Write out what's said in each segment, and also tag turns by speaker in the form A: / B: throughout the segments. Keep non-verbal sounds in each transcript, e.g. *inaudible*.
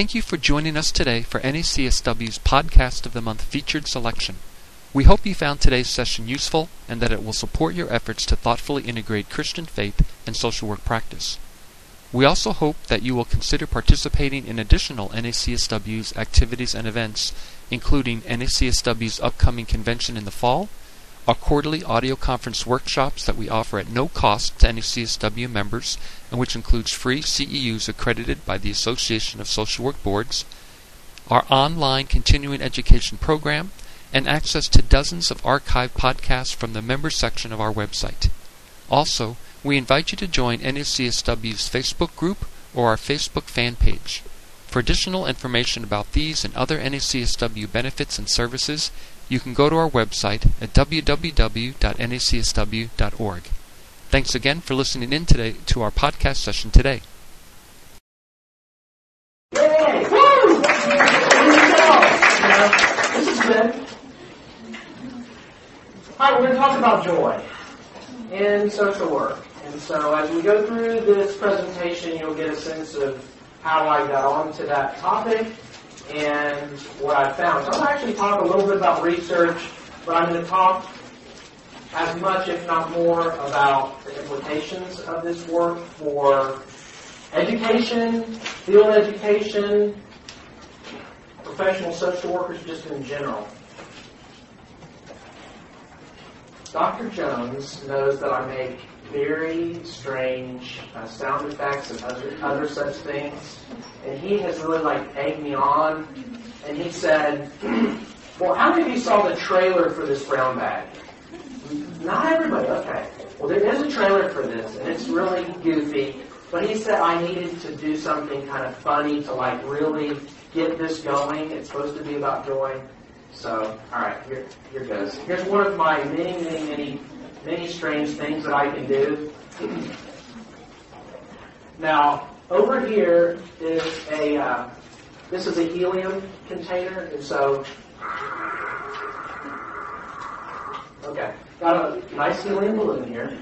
A: Thank you for joining us today for NACSW's Podcast of the Month featured selection. We hope you found today's session useful and that it will support your efforts to thoughtfully integrate Christian faith and social work practice. We also hope that you will consider participating in additional NACSW's activities and events, including NACSW's upcoming convention in the fall, our quarterly audio conference workshops that we offer at no cost to NACSW members, and which includes free CEUs accredited by the Association of Social Work Boards, our online continuing education program, and access to dozens of archived podcasts from the members section of our website. Also, we invite you to join NACSW's Facebook group or our Facebook fan page. For additional information about these and other NACSW benefits and services, you can go to our website at www.nacsw.org. Thanks again for listening in today to our podcast session today.
B: Hi, we're going to talk about joy in social work. And so as we go through this presentation, you'll get a sense of how I got onto that topic and what I found. So I'm going to actually talk a little bit about research, but I'm going to talk as much, if not more, about the implications of this work for education, field education, professional social workers just in general. Dr. Jones knows that I make very strange uh, sound effects and other, other such things. And he has really like egged me on. And he said, *clears throat* well, how many of you saw the trailer for this brown bag? Not everybody, okay. Well, there is a trailer for this, and it's really goofy. But he said I needed to do something kind of funny to like really get this going. It's supposed to be about joy. So, all right, here, here goes. Here's one of my many, many, many many strange things that I can do. Now, over here is a, uh, this is a helium container, and so, okay, got a nice helium balloon here.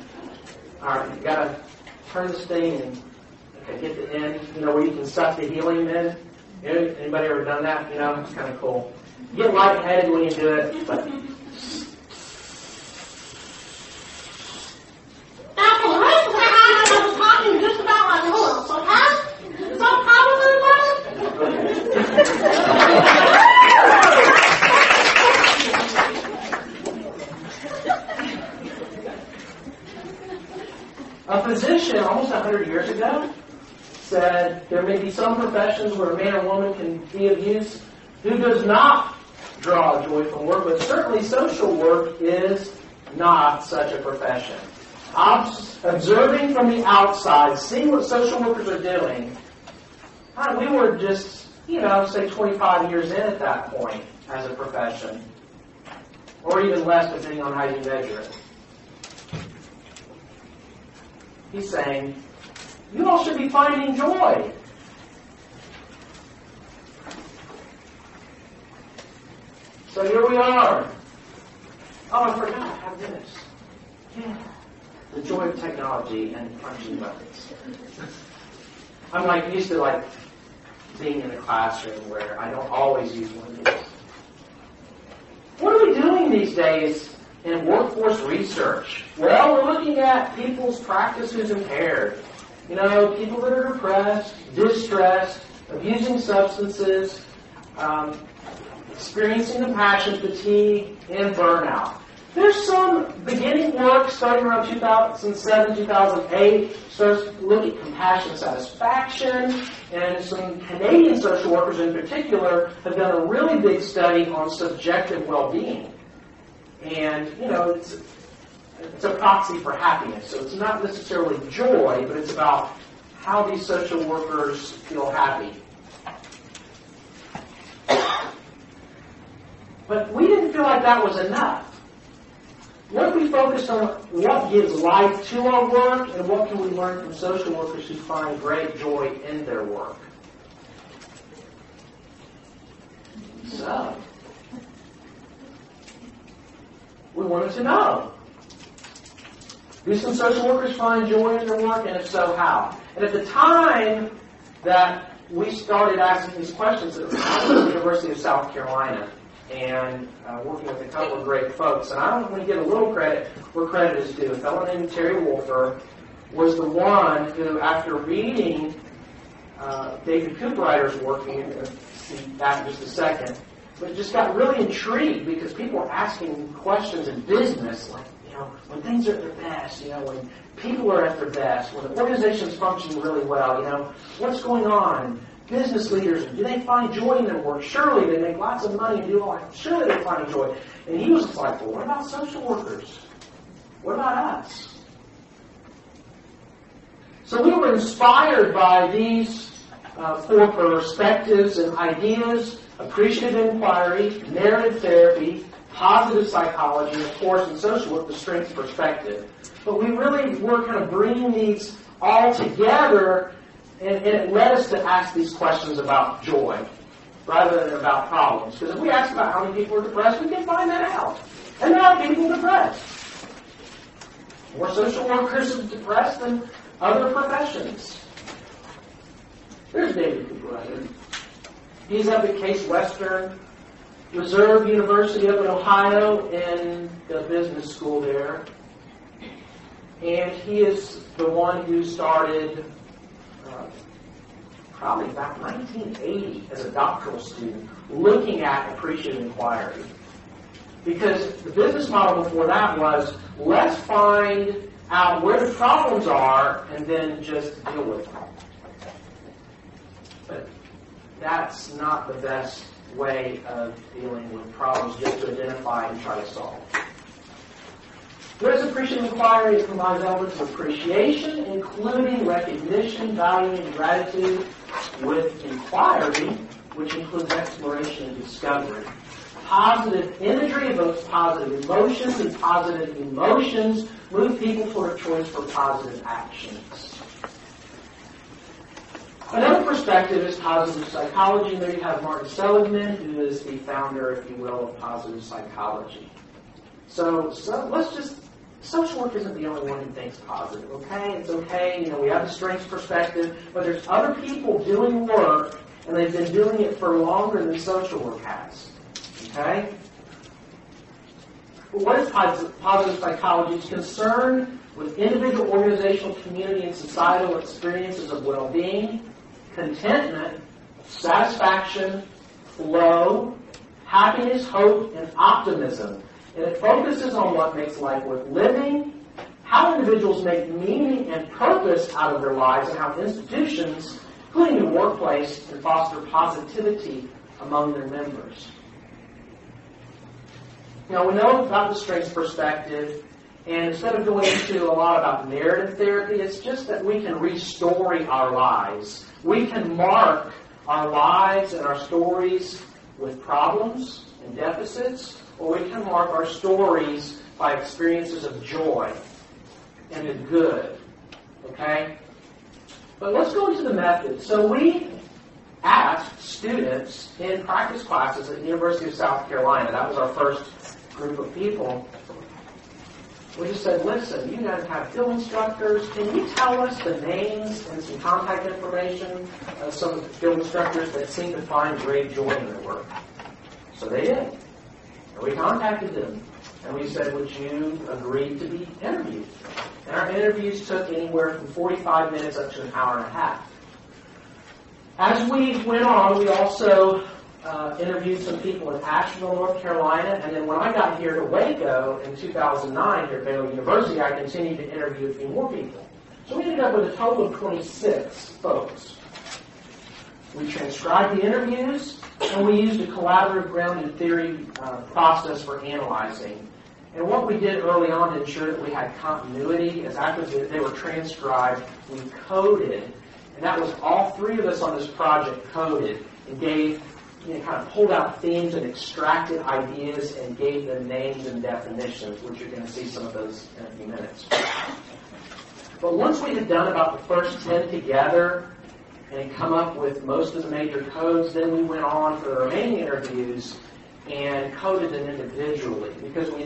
B: All right, you gotta turn this thing and okay, get the end, you know, where you can suck the helium in. Anybody ever done that? You know, it's kind of cool. You get lightheaded when you do it, but A physician almost 100 years ago said there may be some professions where a man or woman can be of use who does not draw joy from work, but certainly social work is not such a profession. Observing from the outside, seeing what social workers are doing, we were just, you know, say 25 years in at that point as a profession, or even less depending on how you measure it. He's saying, you all should be finding joy. So here we are. Oh, I forgot. Have this. Yeah. The joy of technology and punching buttons. I'm like used to like being in a classroom where I don't always use one of these. What are we doing these days in workforce research? Well, we're looking at people's practices impaired. You know, people that are depressed, distressed, abusing substances, um, experiencing compassion fatigue, and burnout. There's some beginning work starting around 2007, 2008, starts to look at compassion satisfaction, and some Canadian social workers in particular have done a really big study on subjective well-being. And, you know, it's, it's a proxy for happiness. So it's not necessarily joy, but it's about how these social workers feel happy. But we didn't feel like that was enough. What if we focused on what gives life to our work and what can we learn from social workers who find great joy in their work? So, we wanted to know. Do some social workers find joy in their work, and if so, how? And at the time that we started asking these questions at the University of South Carolina and uh, working with a couple of great folks. And I want to give a little credit where credit is due. A fellow named Terry Wolfer was the one who, after reading uh, David Cooperrider's work, and we'll see that in just a second, but just got really intrigued because people were asking questions in business, like, know, when things are at their best, you know, when people are at their best, when organization's function really well, you know, what's going on? business leaders, do they find joy in their work? Surely they make lots of money and do all that. Surely they find joy. And he was like, well, what about social workers? What about us? So we were inspired by these uh, four perspectives and ideas, appreciative inquiry, narrative therapy, positive psychology, and of course in social work, the strengths perspective. But we really were kind of bringing these all together and, and it led us to ask these questions about joy rather than about problems. Because if we ask about how many people are depressed, we can find that out. And there are people depressed. More social workers are depressed than other professions. There's David Cooper He's up at Case Western Reserve University up in Ohio in the business school there. And he is the one who started uh, probably about 1980 as a doctoral student looking at appreciative inquiry. Because the business model before that was let's find out where the problems are and then just deal with them. But that's not the best way of dealing with problems, just to identify and try to solve. Appreciative inquiry. Provides elements of appreciation, including recognition, value, and gratitude, with inquiry, which includes exploration and discovery. Positive imagery evokes positive emotions, and positive emotions move people toward a choice for positive actions. Another perspective is positive psychology. There you have Martin Seligman, who is the founder, if you will, of positive psychology. So, so let's just social work isn't the only one who thinks positive, okay? It's okay, you know, we have the strengths perspective, but there's other people doing work, and they've been doing it for longer than social work has, okay? But what is positive psychology? It's concerned with individual, organizational, community, and societal experiences of well-being, contentment, satisfaction, flow, happiness, hope, and optimism and it focuses on what makes life worth living, how individuals make meaning and purpose out of their lives, and how institutions, including the workplace, can foster positivity among their members. Now, we know about the strengths perspective, and instead of going into a lot about narrative therapy, it's just that we can restory our lives. We can mark our lives and our stories with problems and deficits, or we can mark our stories by experiences of joy and the good. Okay? But let's go into the method. So we asked students in practice classes at the University of South Carolina, that was our first group of people, we just said, listen, you guys have field instructors. Can you tell us the names and some contact information of some of the field instructors that seem to find great joy in their work? So they did. And we contacted them and we said, Would you agree to be interviewed? And our interviews took anywhere from 45 minutes up to an hour and a half. As we went on, we also uh, interviewed some people in Asheville, North Carolina, and then when I got here to Waco in 2009 here at Baylor University, I continued to interview a few more people. So we ended up with a total of 26 folks. We transcribed the interviews, and we used a collaborative grounded theory uh, process for analyzing. And what we did early on to ensure that we had continuity is after they were transcribed, we coded, and that was all three of us on this project coded and gave, you know, kind of pulled out themes and extracted ideas and gave them names and definitions, which you're going to see some of those in a few minutes. But once we had done about the first 10 together, and come up with most of the major codes. Then we went on for the remaining interviews and coded them individually because we,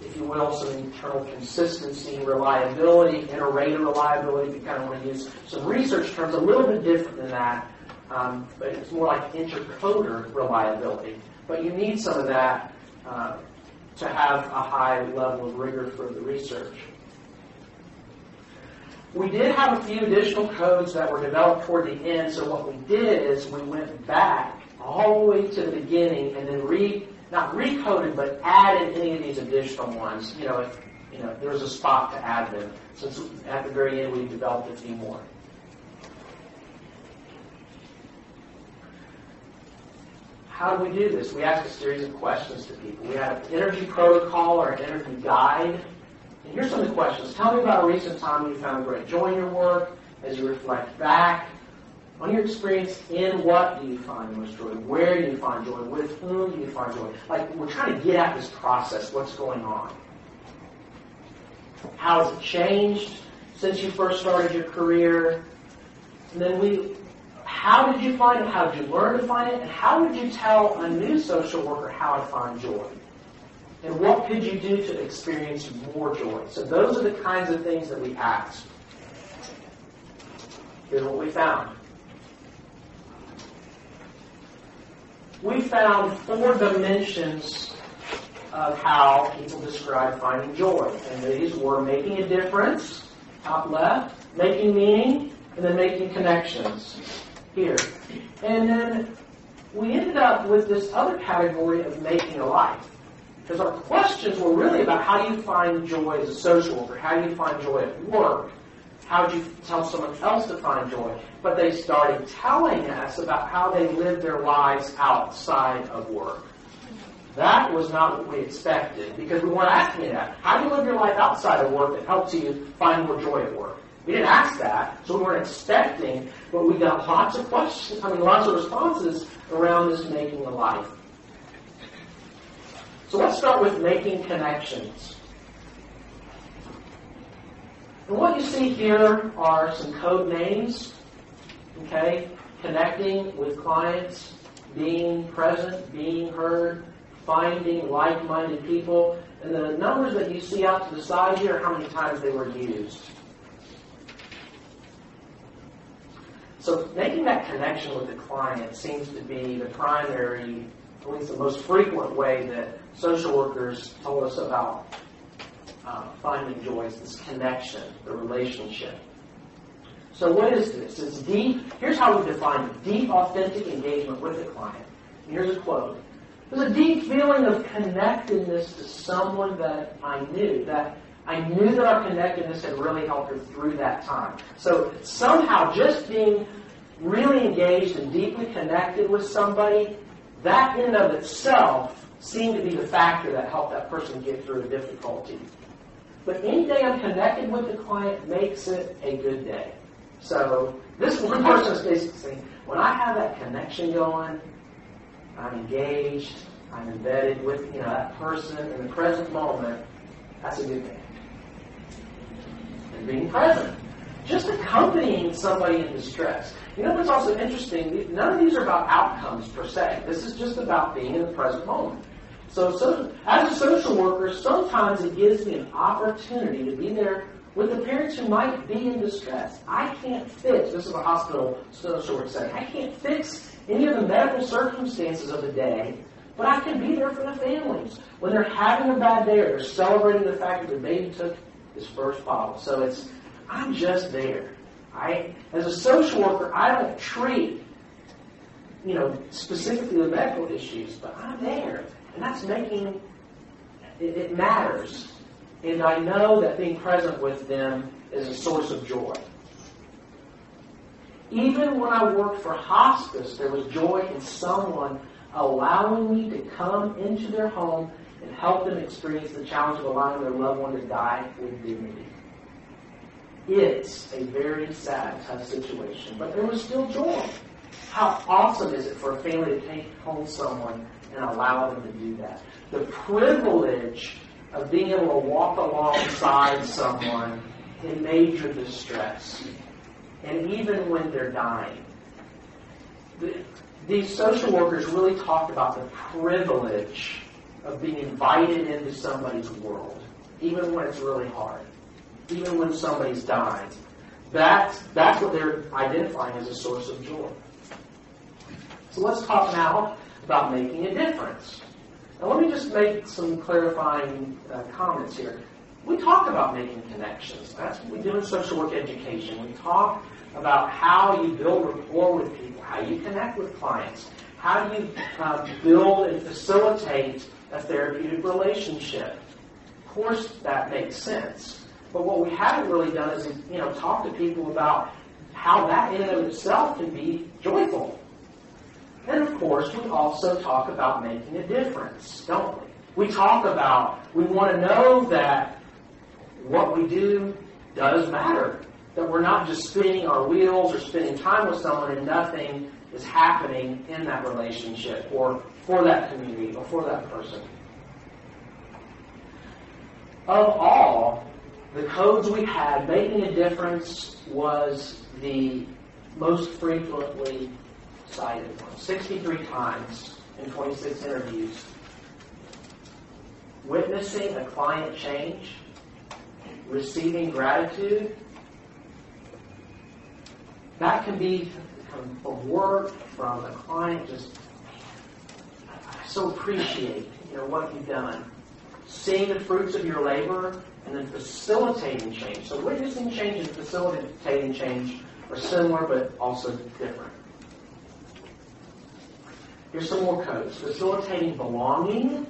B: if you will, some internal consistency, reliability, inter-rater reliability. We kind of want to use some research terms a little bit different than that. Um, but it's more like intercoder reliability. But you need some of that uh, to have a high level of rigor for the research. We did have a few additional codes that were developed toward the end, so what we did is we went back all the way to the beginning and then re not recoded, but added any of these additional ones. You know, if you know there was a spot to add them, since at the very end we developed a few more. How do we do this? We ask a series of questions to people. We have an interview protocol or an interview guide. And here's some of the questions. Tell me about a recent time you found great joy in your work as you reflect back on your experience in what do you find most joy? Where do you find joy? With whom do you find joy? Like, we're trying to get at this process. What's going on? How has it changed since you first started your career? And then we, how did you find it? How did you learn to find it? And how would you tell a new social worker how to find joy? And what could you do to experience more joy? So those are the kinds of things that we asked. Here's what we found. we found four dimensions of how people describe finding joy. And these were making a difference, top left, making meaning, and then making connections here. And then we ended up with this other category of making a life. Because our questions were really about how do you find joy as a social worker? How do you find joy at work? How do you tell someone else to find joy? But they started telling us about how they live their lives outside of work. That was not what we expected because we weren't asking that. How do you live your life outside of work that helps you find more joy at work? We didn't ask that, so we weren't expecting, but we got lots of questions, I mean, lots of responses around this making a life. So let's start with making connections. And what you see here are some code names, okay? Connecting with clients, being present, being heard, finding like-minded people. And the numbers that you see out to the side here are how many times they were used. So making that connection with the client seems to be the primary, at least the most frequent way that social workers told us about uh, finding joy is this connection, the relationship. So what is this? It's deep. Here's how we define it. Deep, authentic engagement with the client. And here's a quote. There's a deep feeling of connectedness to someone that I knew, that I knew that our connectedness had really helped her through that time. So somehow just being really engaged and deeply connected with somebody, that in and of itself seemed to be the factor that helped that person get through a difficulty. But any day I'm connected with the client makes it a good day. So this one person is basically saying, when I have that connection going, I'm engaged, I'm embedded with you know that person in the present moment, that's a good day. And being present. Just accompanying somebody in distress. You know what's also interesting? None of these are about outcomes per se. This is just about being in the present moment. So, so, as a social worker, sometimes it gives me an opportunity to be there with the parents who might be in distress. I can't fix, this is a hospital social work setting, I can't fix any of the medical circumstances of the day, but I can be there for the families when they're having a bad day or they're celebrating the fact that their baby took his first bottle. So it's, I'm just there. I, as a social worker, I don't treat, you know, specifically the medical issues, but I'm there. And that's making, it, it matters. And I know that being present with them is a source of joy. Even when I worked for hospice, there was joy in someone allowing me to come into their home and help them experience the challenge of allowing their loved one to die with dignity. It's a very sad, tough situation, but there was still joy. How awesome is it for a family to take home someone and allow them to do that. The privilege of being able to walk alongside someone in major distress, and even when they're dying. these social workers really talked about the privilege of being invited into somebody's world, even when it's really hard, even when somebody's dying. That's, that's what they're identifying as a source of joy. So let's talk now about making a difference. Now let me just make some clarifying uh, comments here. We talk about making connections. That's what we do in social work education. We talk about how you build rapport with people, how you connect with clients, how you uh, build and facilitate a therapeutic relationship. Of course, that makes sense. But what we haven't really done is, you know, talk to people about how that in and of itself can be joyful. And of course, we also talk about making a difference, don't we? We talk about, we want to know that what we do does matter. That we're not just spinning our wheels or spending time with someone and nothing is happening in that relationship or for that community or for that person. Of all the codes we had, making a difference was the most frequently cited one. 63 times in 26 interviews. Witnessing a client change, receiving gratitude, that can be from work, from a client, just so appreciate you know what you've done. Seeing the fruits of your labor and then facilitating change. So witnessing change and facilitating change are similar but also different. Here's some more codes. Facilitating belonging,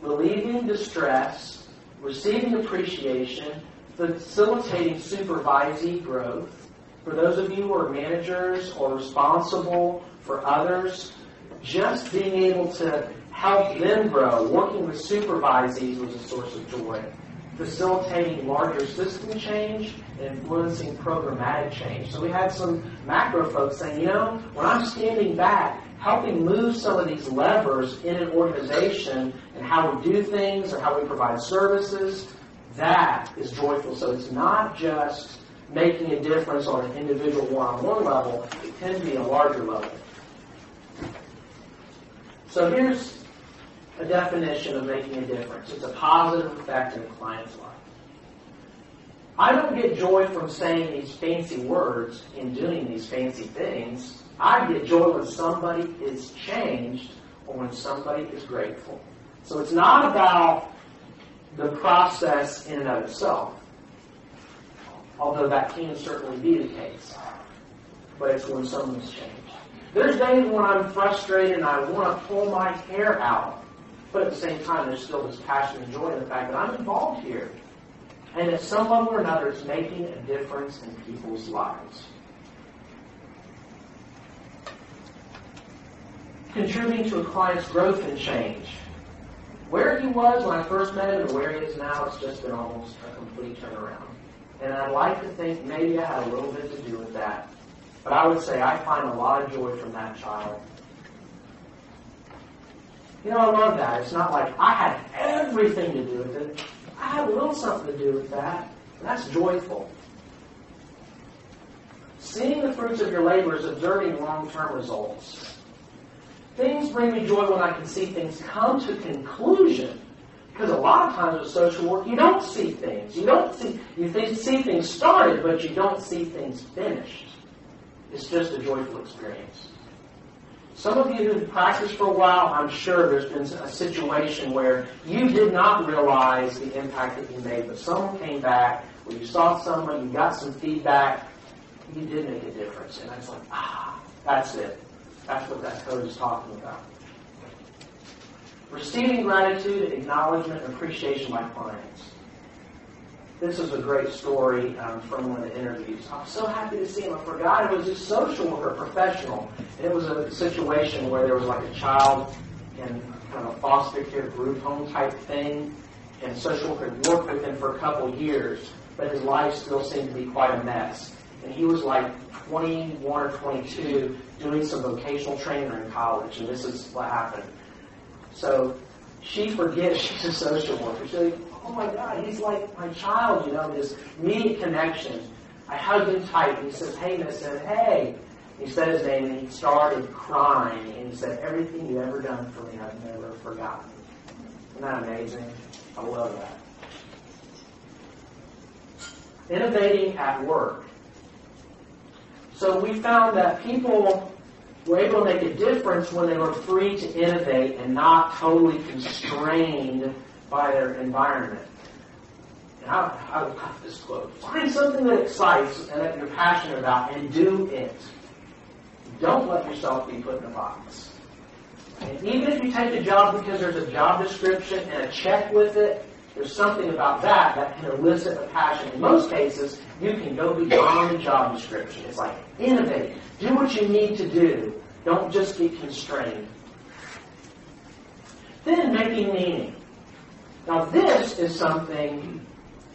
B: relieving distress, receiving appreciation, facilitating supervisee growth. For those of you who are managers or responsible for others, just being able to help them grow, working with supervisees was a source of joy facilitating larger system change and influencing programmatic change. So we had some macro folks saying, you know, when I'm standing back, helping move some of these levers in an organization and how we do things or how we provide services, that is joyful. So it's not just making a difference on an individual one-on-one level, it can be a larger level. So here's a definition of making a difference. It's a positive effect in a client's life. I don't get joy from saying these fancy words and doing these fancy things. I get joy when somebody is changed or when somebody is grateful. So it's not about the process in and of itself, although that can certainly be the case. But it's when someone's changed. There's days when I'm frustrated and I want to pull my hair out but at the same time, there's still this passion and joy in the fact that I'm involved here. And at some level or another, it's making a difference in people's lives. Contributing to a client's growth and change. Where he was when I first met him and where he is now, it's just been almost a complete turnaround. And I'd like to think maybe I had a little bit to do with that. But I would say I find a lot of joy from that child you know, I love that. It's not like I had everything to do with it. I had a little something to do with that. That's joyful. Seeing the fruits of your labor is observing long-term results. Things bring me joy when I can see things come to conclusion. Because a lot of times with social work, you don't see things. You don't see you see things started, but you don't see things finished. It's just a joyful experience. Some of you who've practiced for a while, I'm sure there's been a situation where you did not realize the impact that you made, but someone came back, or you saw someone, you got some feedback, you did make a difference. And it's like, ah, that's it. That's what that code is talking about. Receiving gratitude, acknowledgement, and appreciation by clients. This is a great story um, from one of the interviews. I'm so happy to see him. I forgot it was a social worker, professional. And it was a situation where there was like a child in kind of a foster care group home type thing. And social worker had worked with him for a couple years, but his life still seemed to be quite a mess. And he was like 21 or 22 doing some vocational training in college, and this is what happened. So she forgets she's a social worker. Like, oh my God, he's like my child, you know, this immediate connection. I hugged him tight, and he says, hey, and I said, hey. He said his name, and he started crying, and he said, everything you've ever done for me, I've never forgotten. Isn't that amazing? I love that. Innovating at work. So we found that people were able to make a difference when they were free to innovate and not totally constrained by their environment. And I, would love this quote. Find something that excites and that you're passionate about and do it. Don't let yourself be put in a box. And even if you take a job because there's a job description and a check with it, there's something about that that can elicit a passion. In most cases, you can go beyond the job description. It's like innovate. Do what you need to do. Don't just be constrained. Then making meaning. Now this is something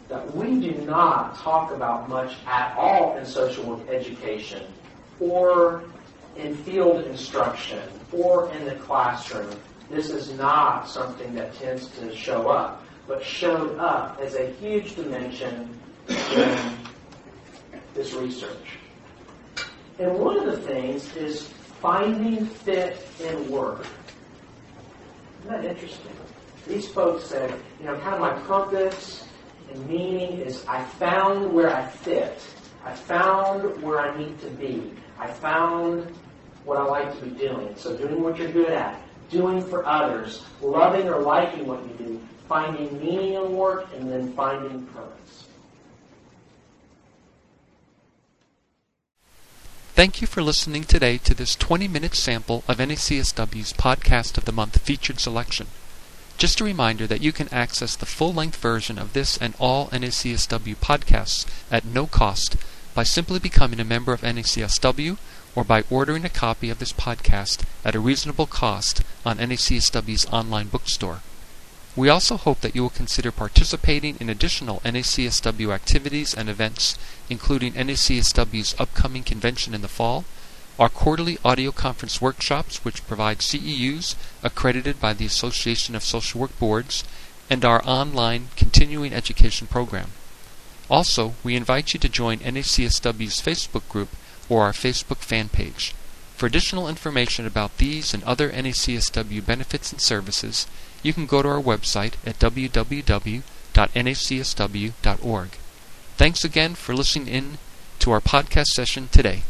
B: that we do not talk about much at all in social work education or in field instruction or in the classroom. This is not something that tends to show up, but showed up as a huge dimension in this research. And one of the things is finding fit in work. Isn't that interesting? These folks said, you know, kind of my purpose and meaning is I found where I fit. I found where I need to be. I found what I like to be doing. So doing what you're good at, doing for others, loving or liking what you do, finding meaning in work, and then finding purpose.
A: Thank you for listening today to this 20 minute sample of NACSW's Podcast of the Month featured selection. Just a reminder that you can access the full length version of this and all NACSW podcasts at no cost by simply becoming a member of NACSW or by ordering a copy of this podcast at a reasonable cost on NACSW's online bookstore. We also hope that you will consider participating in additional NACSW activities and events, including NACSW's upcoming convention in the fall, our quarterly audio conference workshops, which provide CEUs accredited by the Association of Social Work Boards, and our online continuing education program. Also, we invite you to join NACSW's Facebook group or our Facebook fan page. For additional information about these and other NACSW benefits and services, you can go to our website at www.nacsw.org. Thanks again for listening in to our podcast session today.